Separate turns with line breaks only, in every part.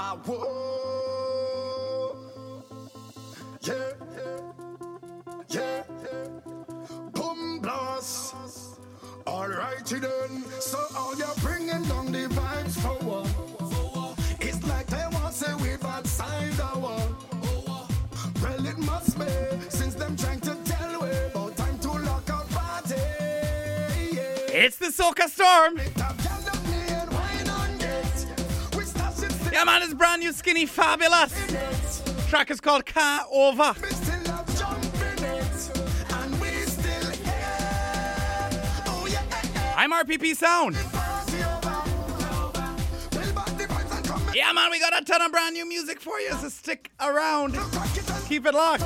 Whoa. Yeah, yeah, yeah. Boom blast. Then. So all you're bringing down the vibes for what? It's like they want say we've outside the wall. Well, it must be since them trying to tell we about time to lock party.
It's the Soca Storm. Yeah, man, it's brand new Skinny Fabulous. Track is called Car Over. I'm RPP Sound. Yeah, man, we got a ton of brand new music for you, so stick around. Keep it locked.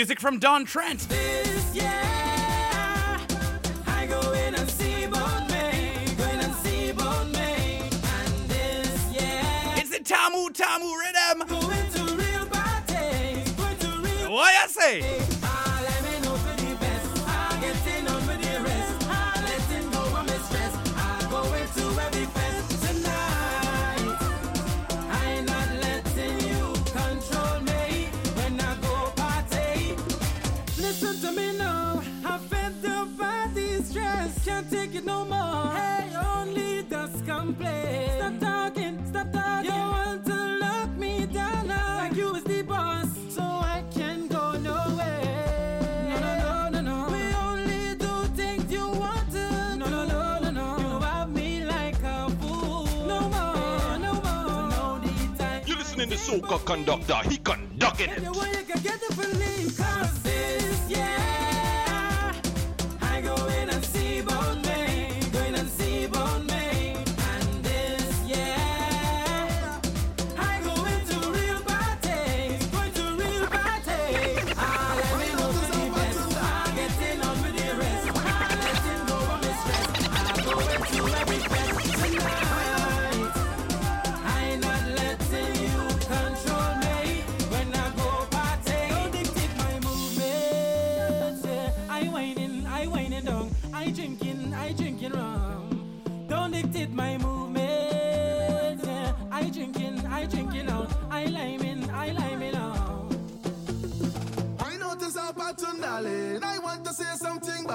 Music from Don Trent.
I go in and see about me, go in and see about me, and this year.
It's the Tamu Tamu rhythm.
Going to real parties, going to real
What you say?
Can't take it no more. Hey, only dust complain. Stop talking, stop talking. You want to lock me down now. Like you was the boss, so I can go nowhere. No, no, no, no, no. We only do things you want to. No, no, no, no, no. You have me like a fool. No more, no more. No need time.
You're listening to Soca Conductor, he conducting it.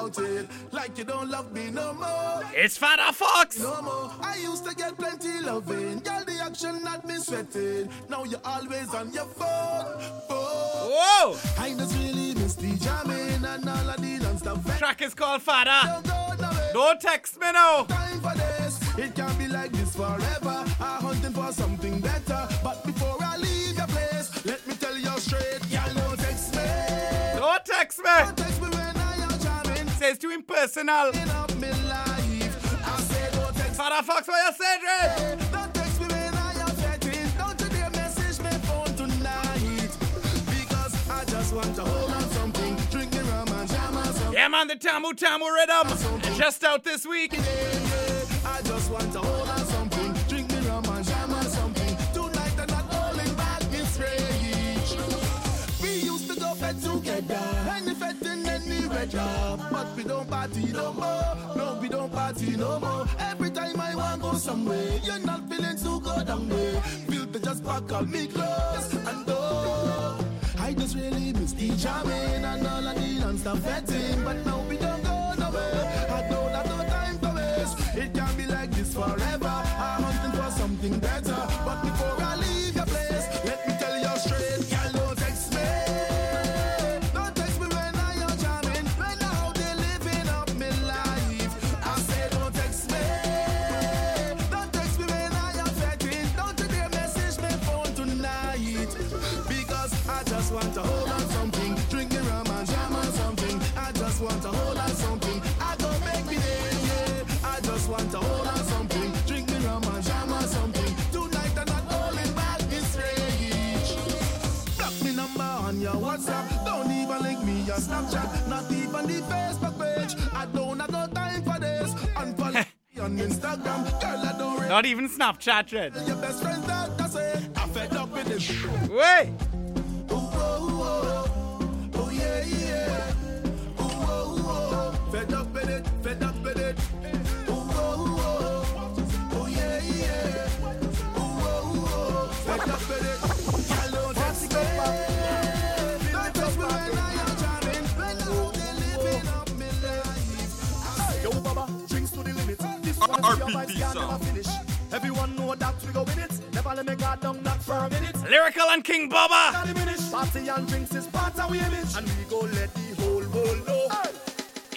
About
it. Like you don't love me no more.
It's Fadda Fox.
No more. I used to get plenty loving. Girl, the action not me sweating. Now you're always on your phone.
Whoa!
I just really miss the jamming and all of the.
Track is called Fada.
Don't go nowhere.
Don't text me now.
Time for this.
It can't be like this forever. I'm hunting for something better. But before I leave your place, let me tell you straight, y'all don't text me.
Don't text me.
Don't text me when I am
Says too impersonal.
In up me life. I say don't text
Fadda Fox, what you say, Dread?
Don't text me when I am. Don't you dare message me phone tonight. Because I just want to hold on something. Drink me rum and jam something.
Yeah, man, the Tamu Tamu rhythm. Just out this week.
I just want to hold on together. Any fed in any job. But we don't party no more. No, we don't party no more. Every time I want go somewhere, you're not feeling too good on me. Feel to just pack up me clothes and go. I just really miss the jamming and all of the non-stop fetting. But now we don't go nowhere. I don't have no time to waste. It can't be like this forever. I'm hunting for something better. On Instagram. Girl, I don't really
Not even Snapchat, Dread.
your best friends that I say. I'm fed up with this.
Wait.
Ooh, oh, oh, oh, yeah, yeah. Ooh, oh, oh, one is your
RPP
vice, can't
song.
never finish. Everyone know that we go in it. Never let me guard down not for a minute.
Lyrical and King
diminish. Party and drinks is part of we image. And we go let the whole world know.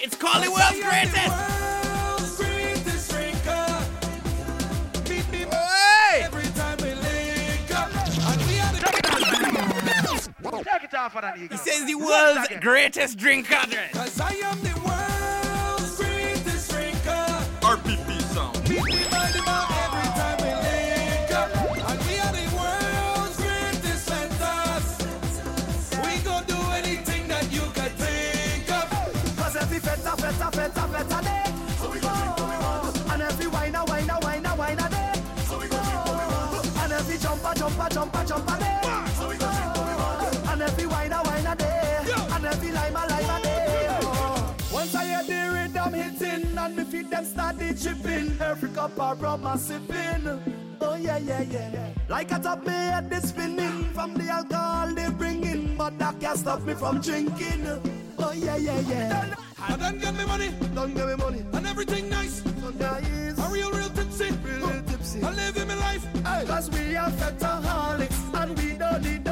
It's called the world's greatest.
World's greatest drinker. Meet me
Hey.
every time we link up. And we are the
Take it off
He says the world's greatest drinker.
Cause I am the
jumper, jumper, jumper, day. So we go drink what we want. And every wine, a wine a day. And every lime, lime a day. Oh. Once I hear the rhythm hitting and me feet them start the chipping. Every cup of rum a sipping. Oh yeah, yeah, yeah. Like a top me head this spinning from the alcohol they bring in, but that can't stop me from drinking. Oh yeah, yeah, yeah.
I done get me money
Don't give me money.
and everything nice.
So nice.
A real, real tipsy.
Real tipsy.
I live in my life.
Cause we are fetaholics and we don't need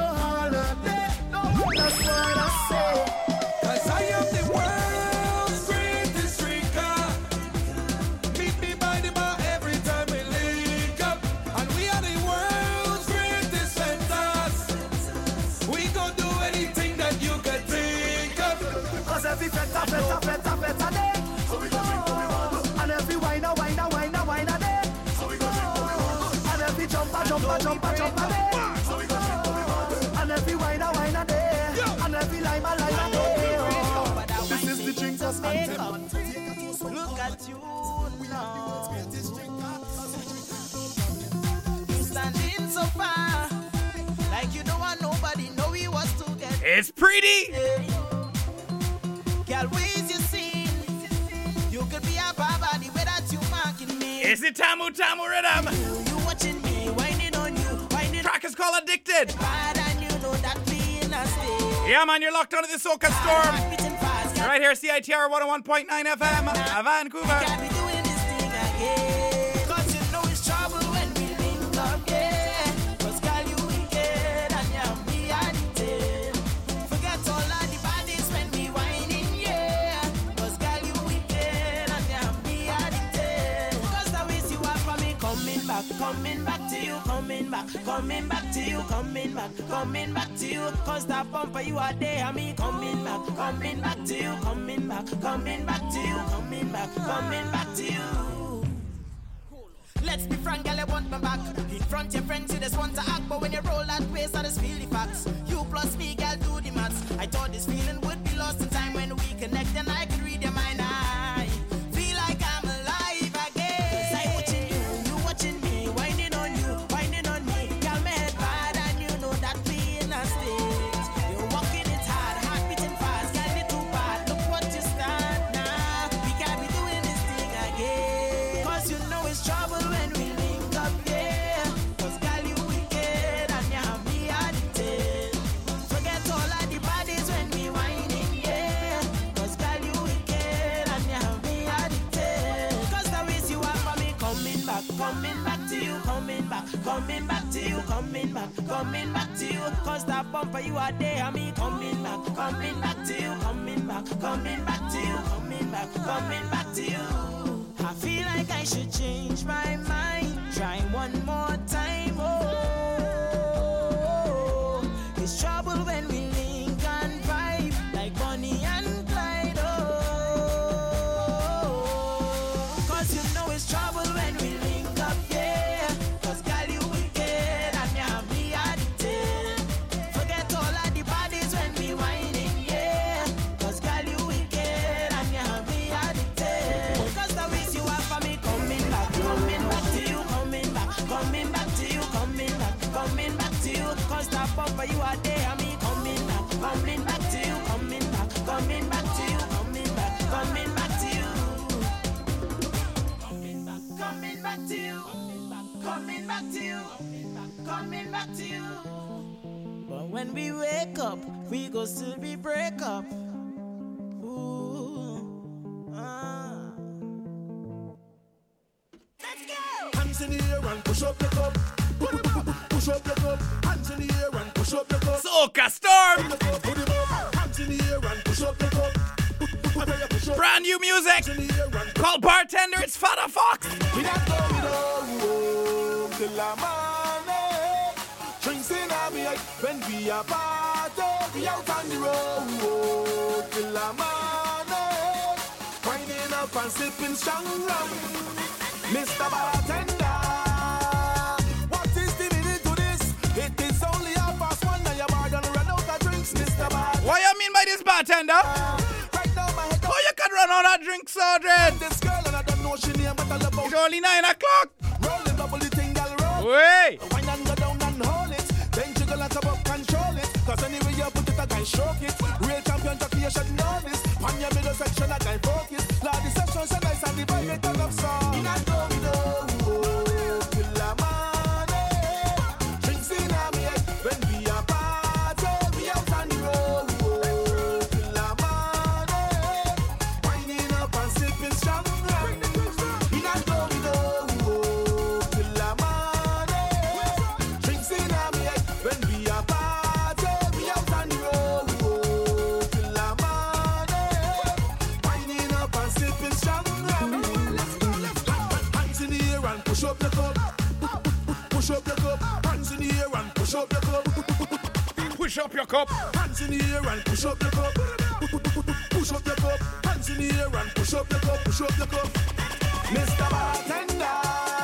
And
every wine, a wine a day. And every lime, a lime a day. This is the drinkers anthem.
Look at you now. You standing so far, like you don't want nobody know we was together.
It's pretty.
Girl, where's your scene? You could be a baba the way that you marking me.
It's the Tamu Tamu rhythm.
A state.
Yeah, man, you're locked onto the Soca Storm.
Beating fast, girl.
Right here, CITR 101.9 FM, Vancouver.
Can't be doing this thing again. Cause you know it's trouble when we link up, yeah. Cause girl, you wicked and you be addicted. Forget all of the bodies when we whining, yeah. Cause girl, you wicked and you be addicted. Cause the ways you are coming back, coming back to you, coming back, to you, coming back, coming back to you. Cause that bumper you are there, me coming back, coming back to you, coming back, coming back to you, coming back, coming back to you. Let's be frank, girl, I want my back. In front your friends, you just want to act, but when you roll that waist, I just feel the facts. You plus me, girl, do the maths. I thought this feeling coming back, to you, coming back, coming back to you. Cause that bumper you are there, me coming back, coming back to you, coming back, coming back to you, coming back, coming back to you. I feel like I should change my mind. Try one more coming back to you. But when we wake up, we go still be break up. Ooh, ah. Let's go.
Hands in the air and push up your cup. Put it up, push up your cup. Hands in the air and push up your cup.
Soca Storm!
Put it up, put it up. Hands in the air and push up your cup. Put it up.
Brand new music
Hands in the air and
called Bartender. It's Fadda Fox.
We not go, we know till the morning. Drinks in our beer when we are party. We out on the road till the morning. Winding up and sipping strong rum. Mr. Bartender, what is the meaning to this? It is only half past one now you're more than run out of drinks, Mr. Bartender.
What you mean by this bartender?
Right now my head
Oh, you can run on that drink, Sodred.
this girl and I don't know she name, but I love
It's only 9 o'clock.
rolling bubble the thing, girl, roll.
Wait.
Jiggle and control it. Cause anyway you put it, I can stroke it. Real champion jockey, you should know this. On your middle section, I can focus. Lord, the section so nice and the vibe it up so. In a domino, Push up your cup. Hands in the air and push up your cup.
Push up your cup.
Hands in the air and push up your cup. Push up your cup. Mr. Bartender,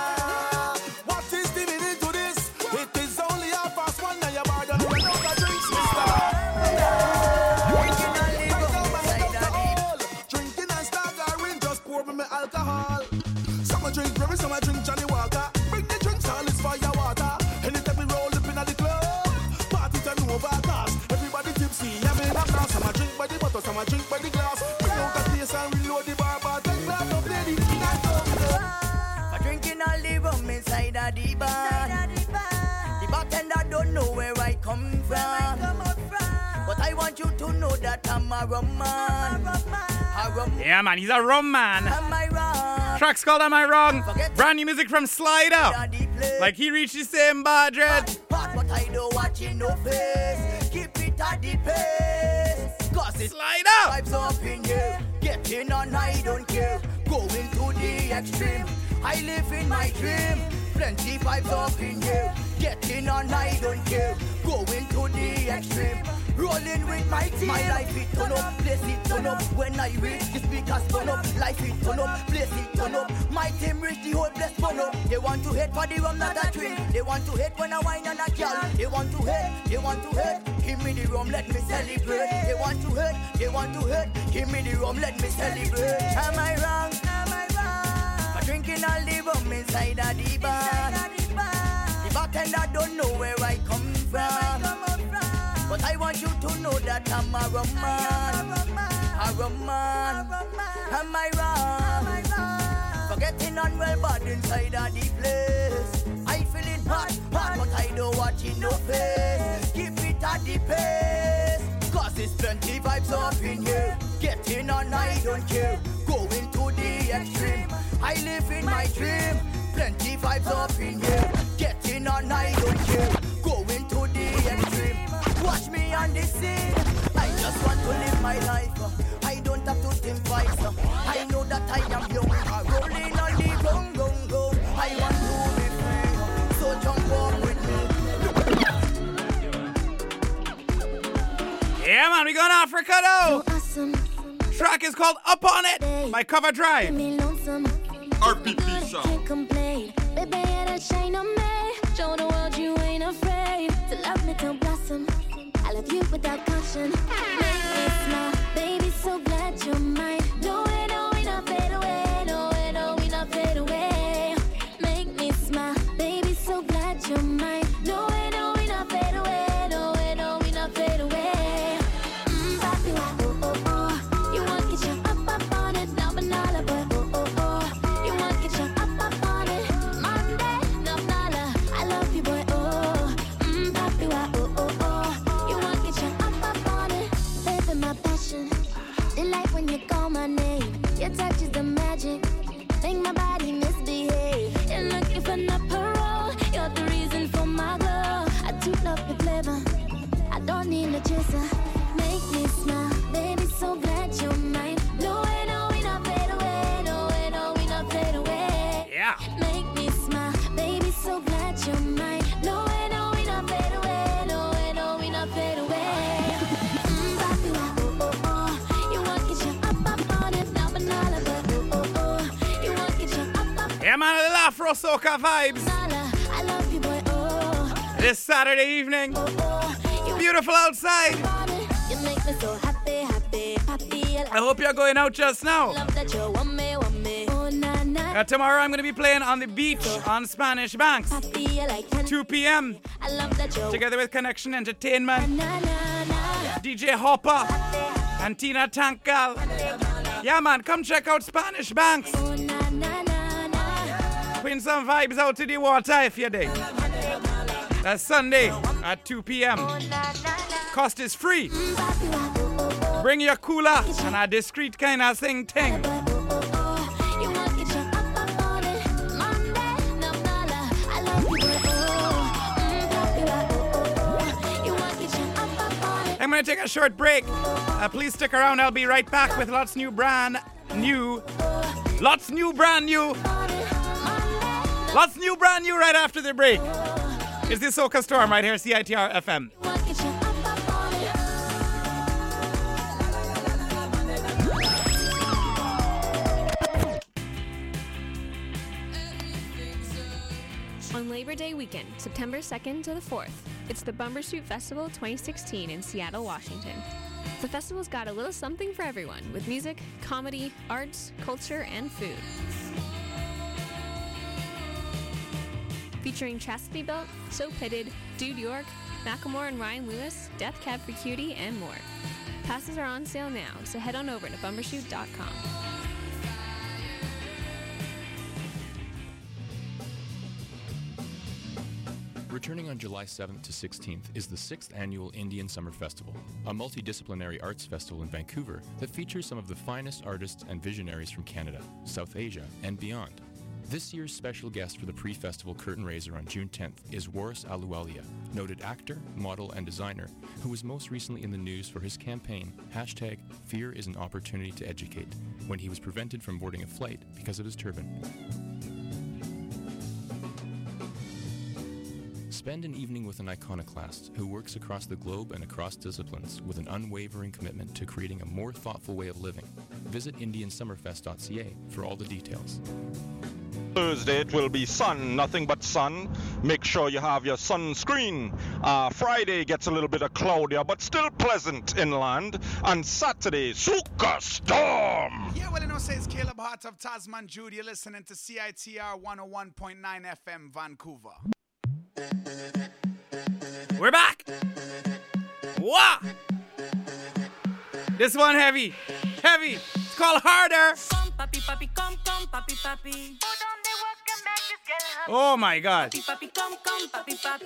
want you to know that I'm a rum man. A rum
Yeah, man, he's a rum man.
Am I wrong?
Track's called Am I Wrong? Brand new music from Slider.
At the place.
Like he reached the same budget.
But what I don't watch in no face. Keep it at the pace. Cause it's
Slider.
vibes up in here. Getting on, I don't care. Going to the extreme. I live in my dream. Plenty vibes up in here. Getting on, I don't care. Going to the extreme. Rolling with my team. My life it turn up, place it turn up. When I reach the speakers turn up, life it turn up, place it turn up. My team reach the whole place turn up. They want to hate for the rum, not a drink. They want to hate when I wine and a girl. They want to hate, they want to hate. Give me the rum, let me celebrate. They want to hate, they want to hate. Give me the rum, let me celebrate. Am I wrong? Am I wrong? For drinking all the rum inside of the bar. The bartender don't know where I come from. But I want you to know that I'm a rum man. A rum man. Am I wrong? Forgetting on well bad inside of the place. I feeling hot, hot, but I don't watch it no face. Keep it at the pace. Cause it's plenty vibes up in here. Getting on, I don't care. Going to the extreme. I live in my dream. Plenty vibes up in here. Getting on, I don't care. Going to the extreme. Watch me on the scene. I just want to live my life. I don't have to think twice. I know that I am young. I'm rolling on the gong, gong, gong. I want to be free. So jump on with me.
Yeah, man, we going Africa though.
Awesome.
Track is called Up On It by Cover Drive.
Me lonesome.
RPP sound.
Shine on me. Show the world you ain't afraid to love me to blossom. I love you without caution. Make me smile, baby. So glad you're mine.
Afro Soca vibes.
Nala, I love you. Oh,
this Saturday evening. Beautiful outside.
I
hope you're going out just now. Uh, tomorrow I'm going to be playing on the beach on Spanish Banks,
like
2 p.m. Together with Connection Entertainment. DJ Hopper, and Tina Tankal. Yeah, man, come check out Spanish Banks.
Na.
Putting some vibes out to the water if you dig. That's Sunday at 2 p.m. Cost is free. Bring your cooler and a discreet kind of thing
it.
I'm gonna take a short break. Uh, please stick around. I'll be right back with lots new brand new, lots new brand new, lots new brand new right after the break. It's the Soca Storm right here, CITR FM.
On
Labor Day weekend, September 2nd to the 4th, it's the Bumbershoot Festival 2016 in Seattle, Washington. The festival's got a little something for everyone with music, comedy, arts, culture, and food. Featuring Chastity Belt, So Pitted, Dude York, Macklemore and Ryan Lewis, Death Cab for Cutie, and more. Passes are on sale now, so head on over to bumbershoot.com.
Returning on July 7th to 16th is the 6th annual Indian Summer Festival, a multidisciplinary arts festival in Vancouver that features some of the finest artists and visionaries from Canada, South Asia, and beyond. This year's special guest for the pre festival curtain raiser on June 10th is Waris Ahluwalia, noted actor, model, and designer who was most recently in the news for his campaign, hashtag Fear is an Opportunity to Educate, when he was prevented from boarding a flight because of his turban. Spend an evening with an iconoclast who works across the globe and across disciplines with an unwavering commitment to creating a more thoughtful way of living. Visit IndianSummerFest.ca for all the details.
Thursday it will be sun, nothing but sun. Make sure you have your sunscreen. Uh, Friday gets a little bit of cloudier, but still pleasant inland. And Saturday, Soca Storm.
Yeah, well, you know, say it's Caleb Hart of Tasman Jude. You're listening to CITR 101.9 FM, Vancouver.
We're back. Wow. This one heavy. Heavy. It's called Harder.
Come, papi, papi, come, come, papi, papi.
Oh my god.
Papi, papi, come, come, papi, papi.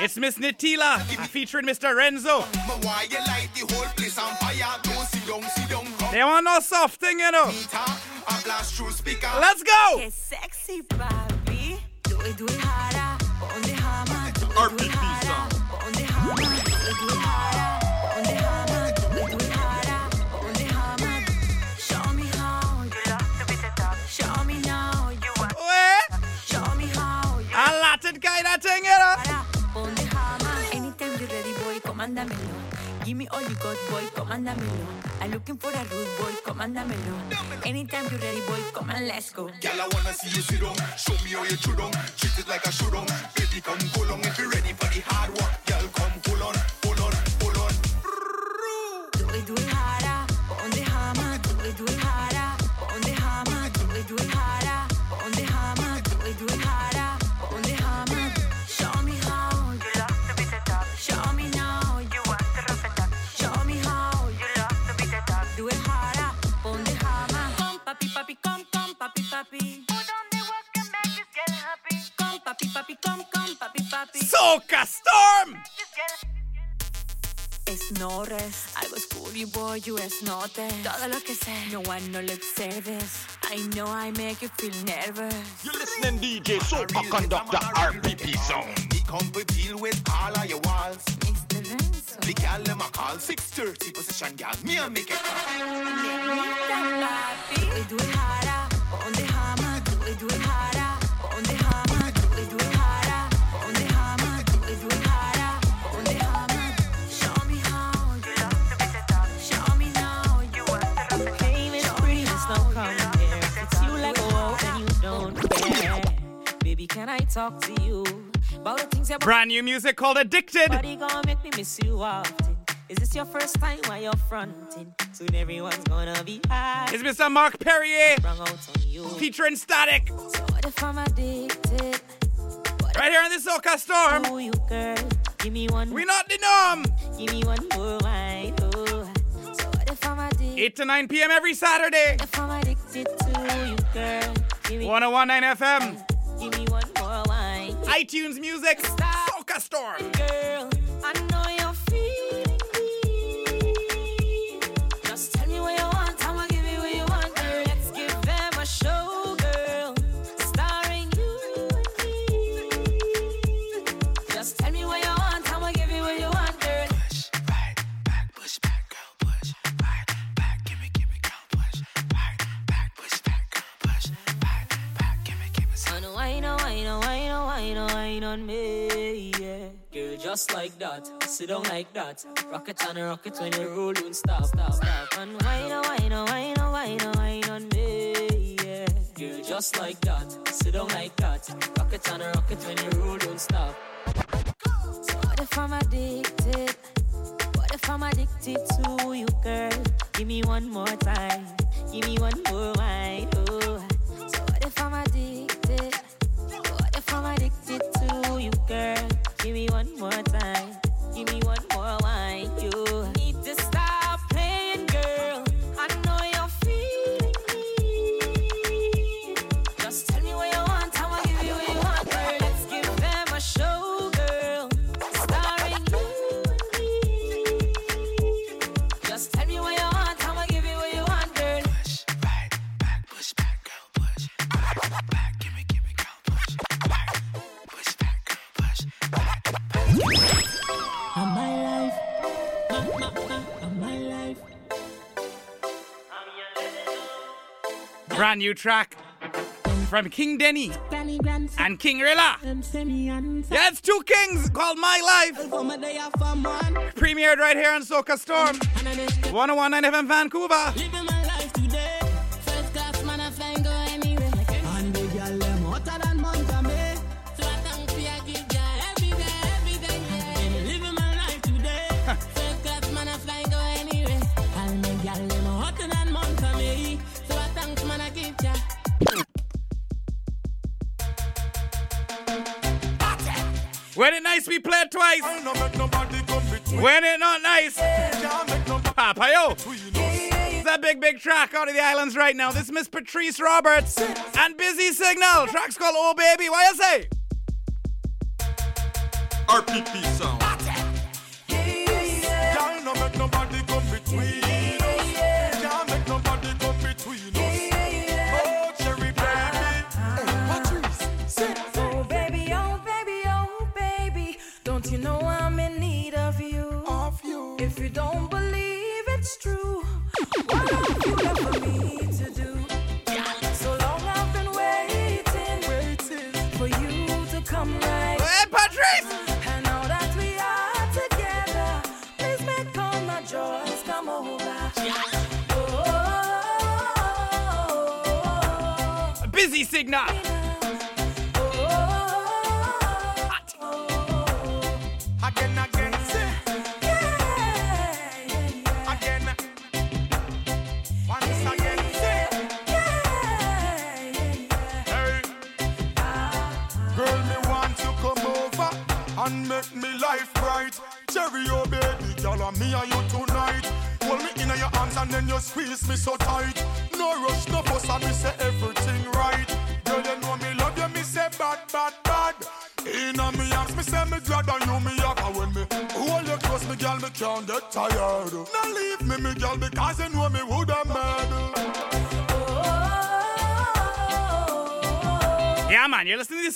It's Miss Nitila featuring Mr. Renzo.
But why you light the whole place on fire? Don't sit down, sit down, come.
They want no soft thing, you know.
I blast through speaker.
Let's go.
Que sexy, papi. Do it, do it harder. On the the hammer. Anytime you're ready, boy, comándamelo. Give me all you got, boy, comándamelo. I'm looking for a rude boy, comándamelo. Anytime you're ready, boy, come and let's go.
Girl, I wanna see you sit down. Show me how you chew down. Treat it like a show down. Baby, come pull on if you're ready for the hard work. Girl, come pull on, pull
on, papi.
Soca Storm.
Es no res, algo es curry boy, you es. Todo lo que sé, no one no lip service. I know I make you feel nervous.
You're listening DJ Soca Conductor RPP Sound.
Me come to deal with all of your walls.
Mr. Renzo.
The girl them a call 630 position, girl. Me a make it
Do it, do it harder. On the hammer, do it, do it harder. On the hammer,
talk to you about the things
Brand new music called Addicted.
body gonna make me miss you often? Is this your first time while you're fronting? Soon everyone's gonna be high.
It's Mr. Mark Perrier
Sprung out on you.
featuring Static.
What if I'm addicted?
Right here on the Soca Storm.
Oh, you girl, give me one.
We not the norm.
Give me one more wine. Oh. So what if I'm addicted?
8 to 9 p.m. every Saturday.
If I'm addicted to you, girl,
1019 FM. iTunes Music. Soca Storm.
Girl, just like that, sit down like that. Rock it on a rocket when you roll, don't stop, stop, stop. And wine, oh, wine, oh, wine, oh, wine, oh, wine on me, yeah. Girl, just like that, sit down like that. Rock it on a rocket when you roll, don't stop. So what if I'm addicted? What if I'm addicted to you, girl? Give me one more time. Give me one more wine. Oh. So what if I'm addicted? More
new track. from King Denny and King Rilla. Yeah, it's two kings called My Life. Premiered right here on Soca Storm. 1019 FM Vancouver. When it not nice, Papa yo. It's a big, big track out of the islands right now. This is Miss Patrice Roberts and Busy Signal. Track's called Oh Baby. What you say?
RPP sound.
Y'all no make nobody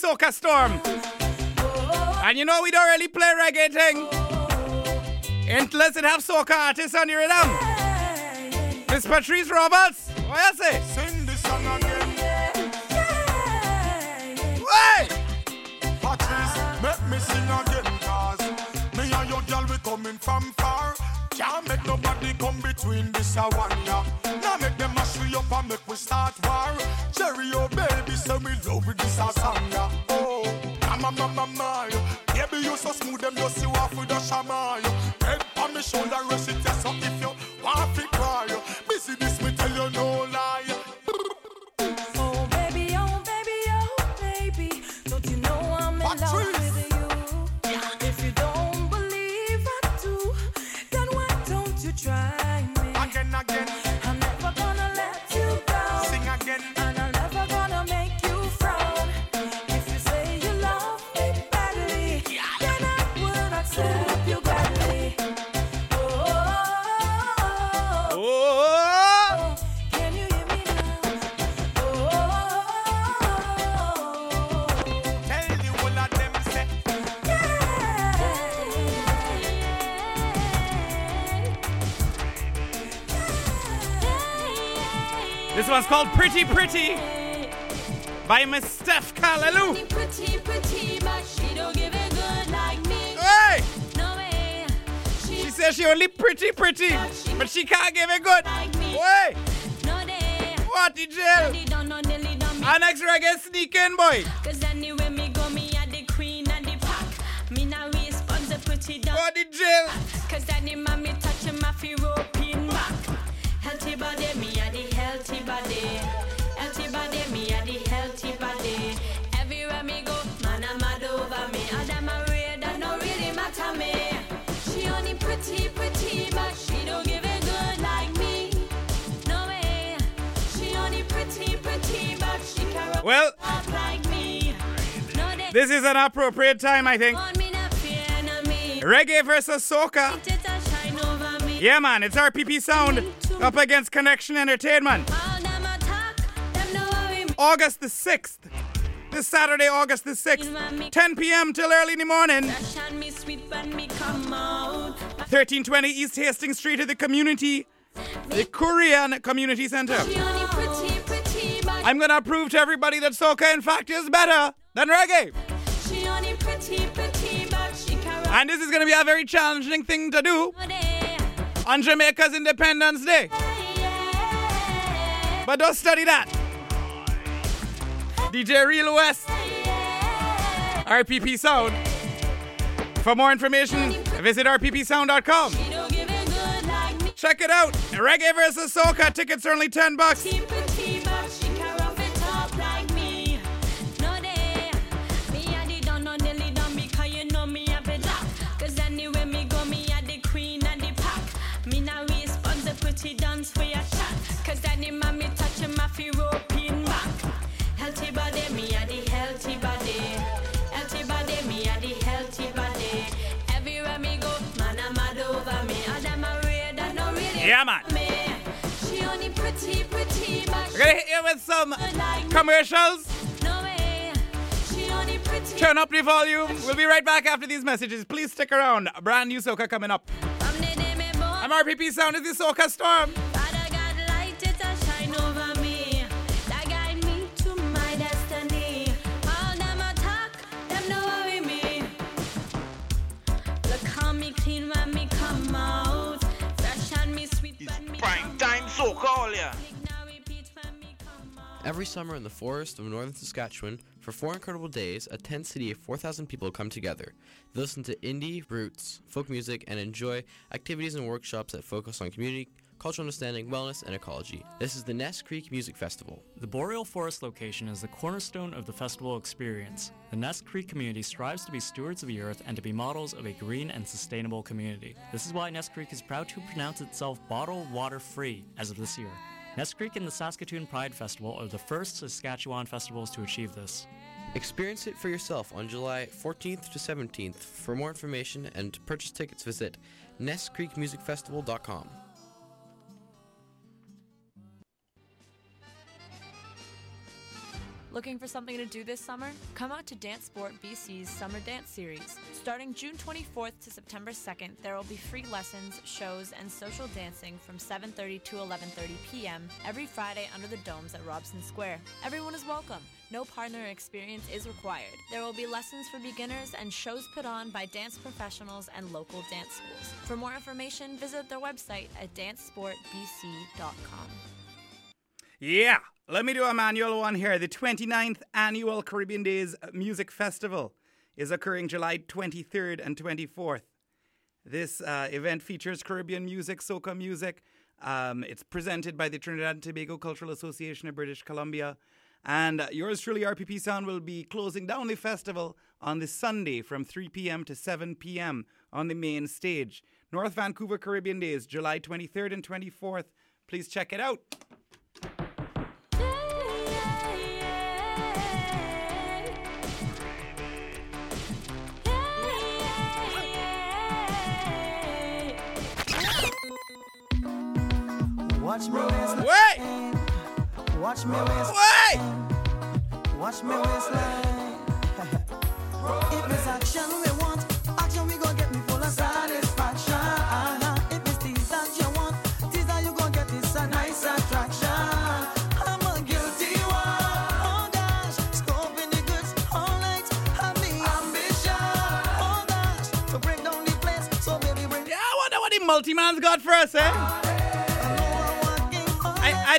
Soca Storm. And you know we don't really play reggae thing. Unless it have soca artists on your rhythm. Miss Patrice Roberts, what you say?
Sing this song again.
Hey!
Patrice, make me sing again, cause me and your girl we coming from far. Can't make nobody come between this and one, yeah. Now make them mash we up and make we start war. Cherry, oh baby, say we love with this a song, yeah. Mama, mama. Baby, you so smooth, them just you off with a shaman.
Pretty by Miss Steph Kalaloo.
Pretty, pretty, but she don't give it good like me.
Hey!
No eh. way.
She says she only pretty pretty, but she can't give it good.
like me.
Wait!
No day.
What the jail?
They don't know, they don't me.
Our next reggae sneak in, boy.
Cause anywhere body, me a the healthy body. Everywhere me go, man a mad over me. A red that no really matter me. She only pretty, pretty, but she don't give it good like me. No way. She only pretty, pretty, but she can
Well,
up like me. No
this is an appropriate time, I think.
want me not fear no me.
Reggae versus soca.
It a shine over me.
Yeah, man, it's RPP Sound up against Connection Entertainment. August the 6th. This Saturday, August the 6th. 10 p.m. till early in the morning.
Rush on me sweet when me come out.
1320 East Hastings Street at the community, the Korean Community Center.
I'm gonna prove to everybody that soca, in fact, is better than reggae. And this is gonna be a very challenging thing to do on Jamaica's Independence Day. But don't study that. DJ Real West, RPP Sound. For more information, visit rppsound.com. Check it out. Reggae versus Soca. Tickets are only 10 bucks. Yeah, man. We're gonna hit you with some commercials. Turn up the volume. We'll be right back after these messages. Please stick around. A brand new Soca coming up. I'm RPP Sound. This the Soca Storm.
Every summer in the forest of northern Saskatchewan, for four incredible days, a tent city of 4,000 people come together. They listen to indie, roots, folk music, and enjoy activities and workshops that focus on community, cultural understanding, wellness, and ecology. This is the Ness Creek Music Festival.
The Boreal Forest location is the cornerstone of the festival experience. The Ness Creek community strives to be stewards of the earth and to be models of a green and sustainable community. This is why Ness Creek is proud to pronounce itself bottled water free as of this year. Ness Creek and the Saskatoon Pride Festival are the first Saskatchewan festivals to achieve this.
Experience it for yourself on July 14th to 17th. For more information and to purchase tickets, visit nestcreekmusicfestival.com.
Looking for something to do this summer? Come out to Dance Sport BC's Summer Dance Series. Starting June 24th to September 2nd, there will be free lessons, shows, and social dancing from 7:30 to 11:30 p.m. every Friday under the domes at Robson Square. Everyone is welcome. No partner experience is required. There will be lessons for beginners and shows put on by dance professionals and local dance schools. For more information, visit their website at dancesportbc.com.
Yeah, let me do a manual one here. The 29th annual Caribbean Days Music Festival is occurring July 23rd and 24th. This uh, event features Caribbean music, soca music. Um, it's presented by the Trinidad and Tobago Cultural Association of British Columbia. And uh, yours truly, RPP Sound, will be closing down the festival on this Sunday from 3 p.m. to 7 p.m. on the main stage. North Vancouver Caribbean Days, July 23rd and 24th. Please check it out.
Watch me waistline.
Wait!
Watch me waistline.
Wait!
Watch me waistline. if it's action we want, action we gon' get me full of satisfaction. If it's tease that you want, tease that you gon' get this a nice attraction. I'm a guilty one. Gosh, scoping the goods all night. Have the ambition. Gosh, to break down the place. So baby, bring.
Yeah, I wonder what the multi-man's got for us, eh?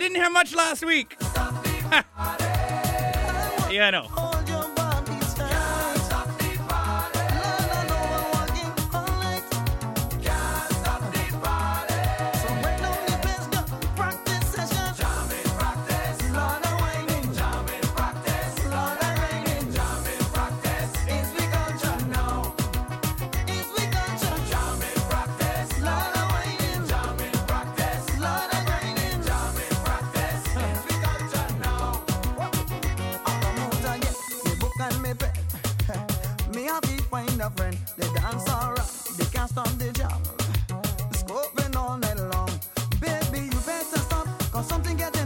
Didn't hear much last week. yeah, I know.
Cause something getting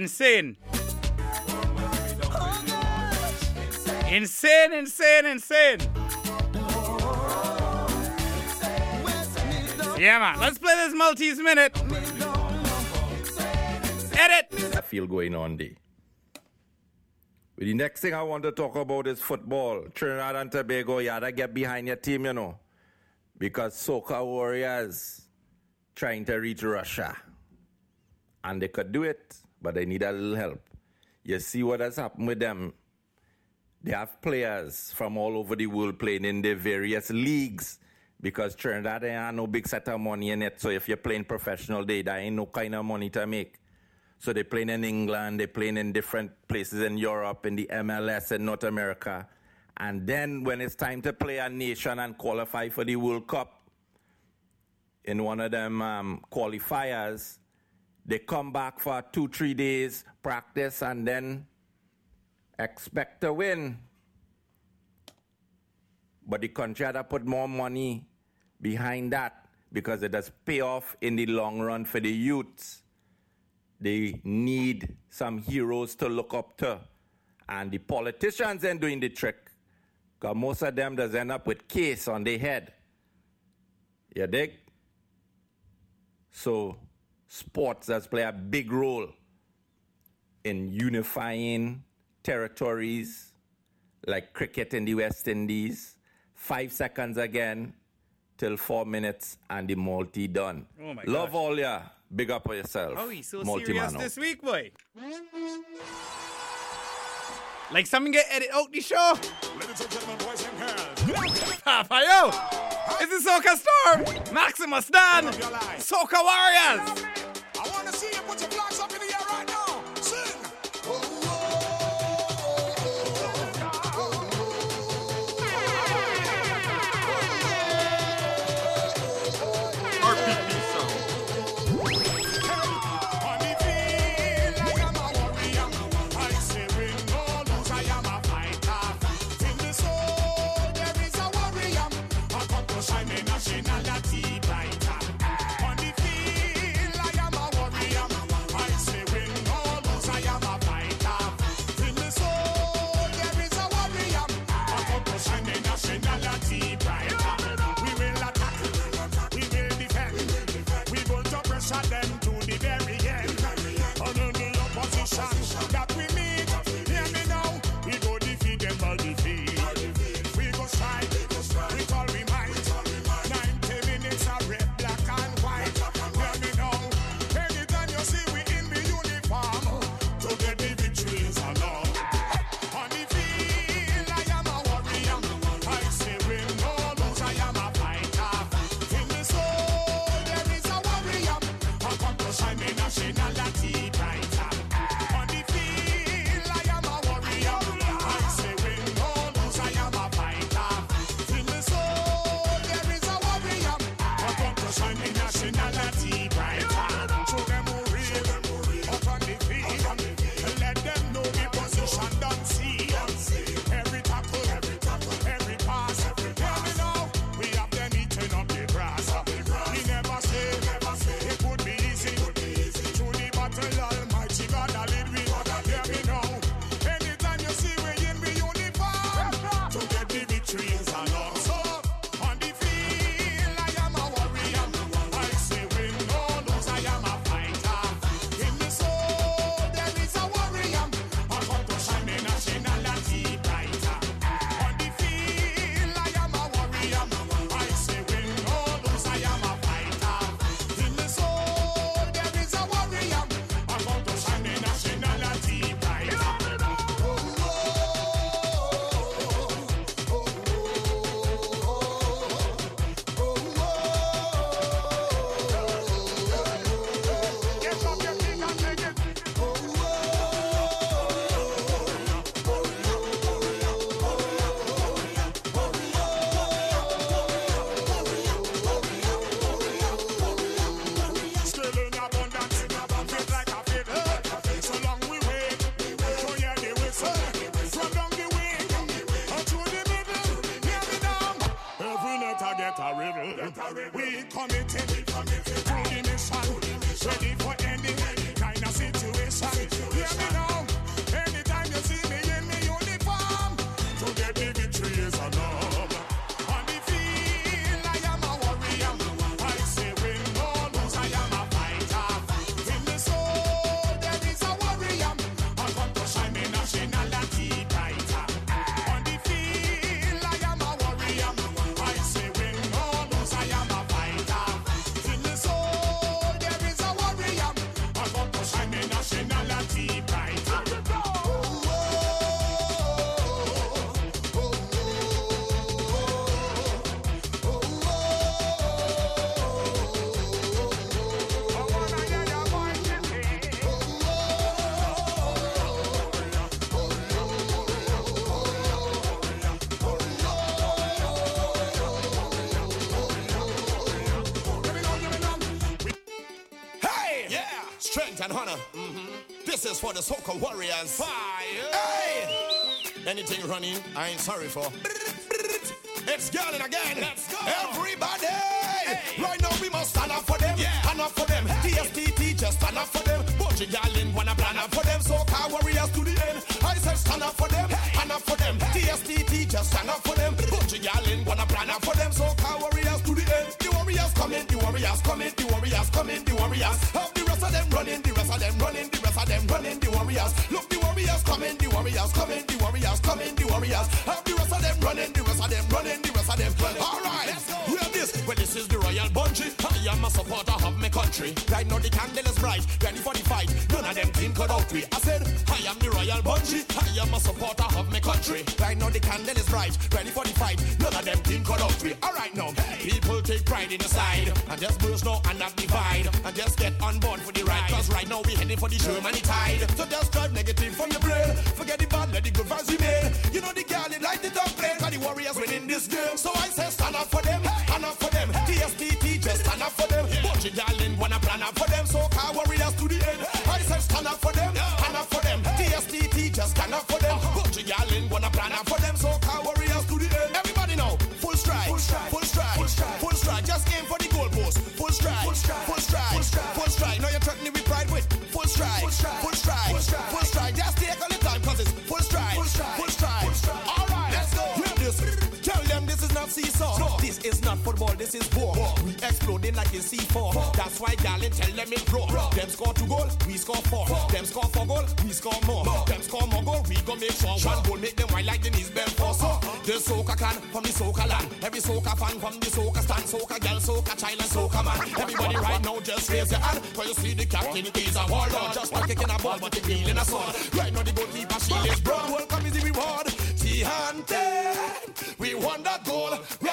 Insane. Insane, insane, insane.
Yeah, man. Let's play this Maltese minute. Edit.
I feel going on. But the next thing I want to talk about is football. Trinidad and Tobago, you gotta get behind your team, you know. Because Soca Warriors trying to reach Russia. And they could do it, but they need a little help. You see what has happened with them. They have players from all over the world playing in their various leagues because Trinidad ain't have no big set of money in it. So if you're playing professional, they there ain't no kind of money to make. So they're playing in England, they're playing in different places in Europe, in the MLS in North America. And then when it's time to play a nation and qualify for the World Cup, in one of them um, qualifiers, they come back for two, three days practice and then expect to win. But the country had to put more money behind that because it does pay off in the long run for the youths. They need some heroes to look up to. And the politicians ain't doing the trick. Because most of them does end up with case on their head. You dig? So sports does play a big role in unifying territories like cricket in the West Indies. Five seconds again till four minutes and the multi done.
Oh my
Love
gosh.
all ya. Big up for yourself.
Oh, he's so
multi
serious
man
this week, boy. Like something get edit out the show.
Ladies and gentlemen, boys and girls.
Papa, yo. It's the Soca Star. Maximus Dan. Soca Warriors.
This is for the so warriors. Fire! Hey! Anything running, I ain't sorry for. It's going again. Let's go. Everybody! Right now we must stand up for them. Yeah. Stand up for them. TST teachers stand up for them. Bunch of y'all in wanna plan up for them. So car warriors to the end. I said stand up for them. Stand up for them. TST teachers stand up for them. Bunch of y'all in wanna plan up for them. So car warriors to the end. The warriors coming. The warriors coming. The warriors coming. The warriors. Warriors coming. The warriors coming. The warriors. Have the rest of them running. The rest of them running. The rest of them. All right. Hear this. Well, this is the royal bungee. I am a supporter of my country. Right now the candle is bright. Ready for the fight. None of them think could out me. I said, I am the royal bungee. I am a supporter of my country. Right now the candle is bright. Ready for the fight. None of them think could out me. All right now. People take pride in the side. And just burst now and not divide. And just get on board for the ride. Cause right now we heading for the Germany tide. So just drive negative from your brain. Forget the good vibes remain. You know the girl, they like the top plane. Cause the warriors winning this game. So I say stand up for them. Stand up for them. TSTT just stand up for them. Bunch of darling wanna plan up for them. So car warriors to the end. I say stand up for them. Stand up for them. TSTT just stand up for them. Bunch of darling wanna plan up for them. So like a C4. That's why Gallon tell them it raw. Them score two goal, we score four. Them score four goal, we score more. Them score more goal, we go make sure one goal make them white like the knees bend for so. The soca can from the soca land. Every soca fan from the soca stand. Soca girl, soca child, and soca man. Everybody right now just raise your hand. Cause you see the captain is a warlord. Just not kicking a ball, but he feeling a sword. Right now the goalkeeper shield is broad. Welcome is the reward. T-Hunted. We won that goal. We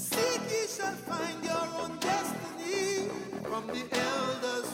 Seek ye shall find your own destiny from the elders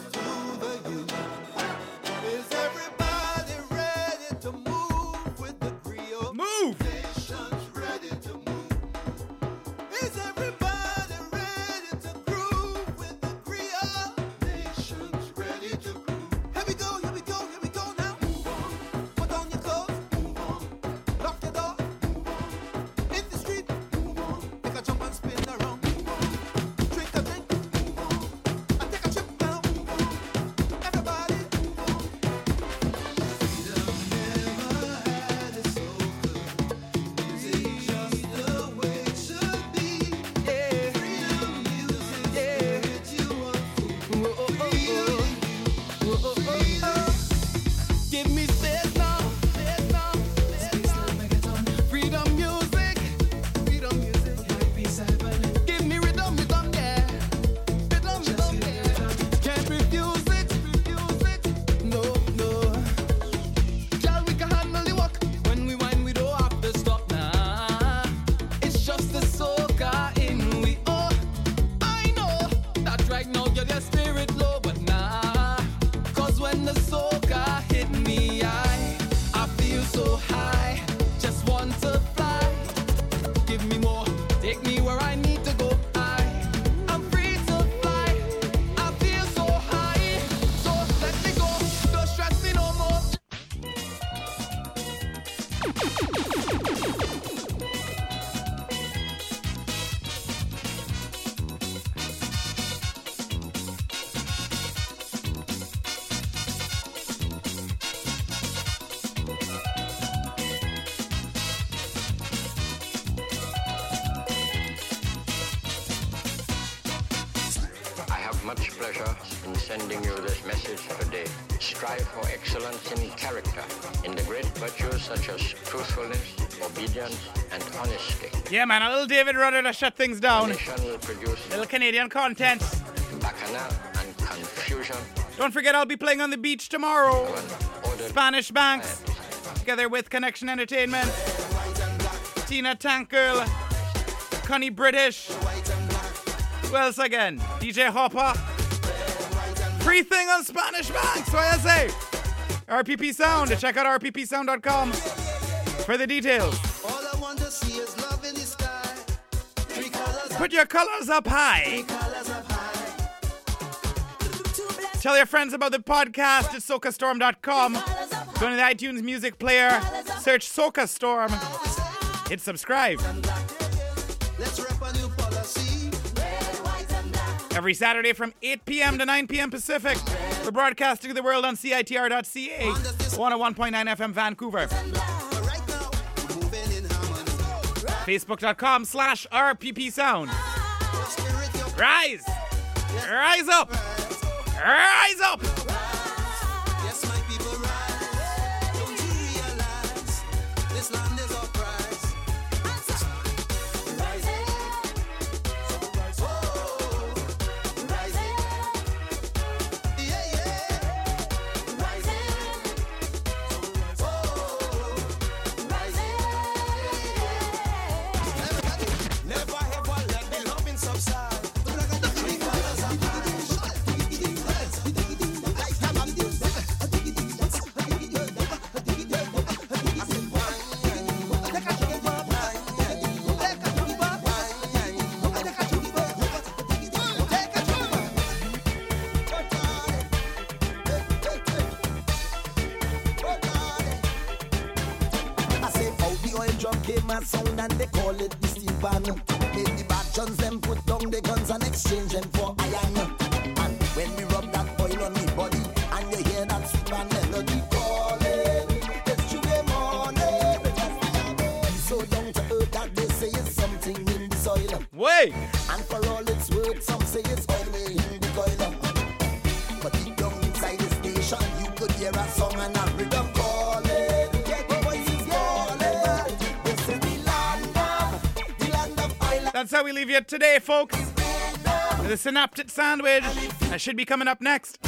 man, a little David Rudder to shut things down. Little Canadian content. Don't forget, I'll be playing on the beach tomorrow. Spanish Banks, together with Connection Entertainment, Tina Tank Girl, Connie British. Who else again? DJ Hopper. Free thing on Spanish Banks, so I say. RPP Sound. Check out rppsound.com for the details. Put your colors up high. Tell your friends about the podcast at SocaStorm.com. Go to the iTunes music player, search Soca Storm, hit subscribe. Every Saturday from 8 p.m. to 9 p.m. Pacific, we're broadcasting to the world on CITR.ca, 101.9 FM Vancouver. Facebook.com slash RPP Sound. Rise! Rise up! Rise up!
Came a sound and they call it the steelpan. Then the bad Johns them put down the guns and exchange them for iron.
how we leave you today, folks. With a synaptic sandwich that should be coming up next.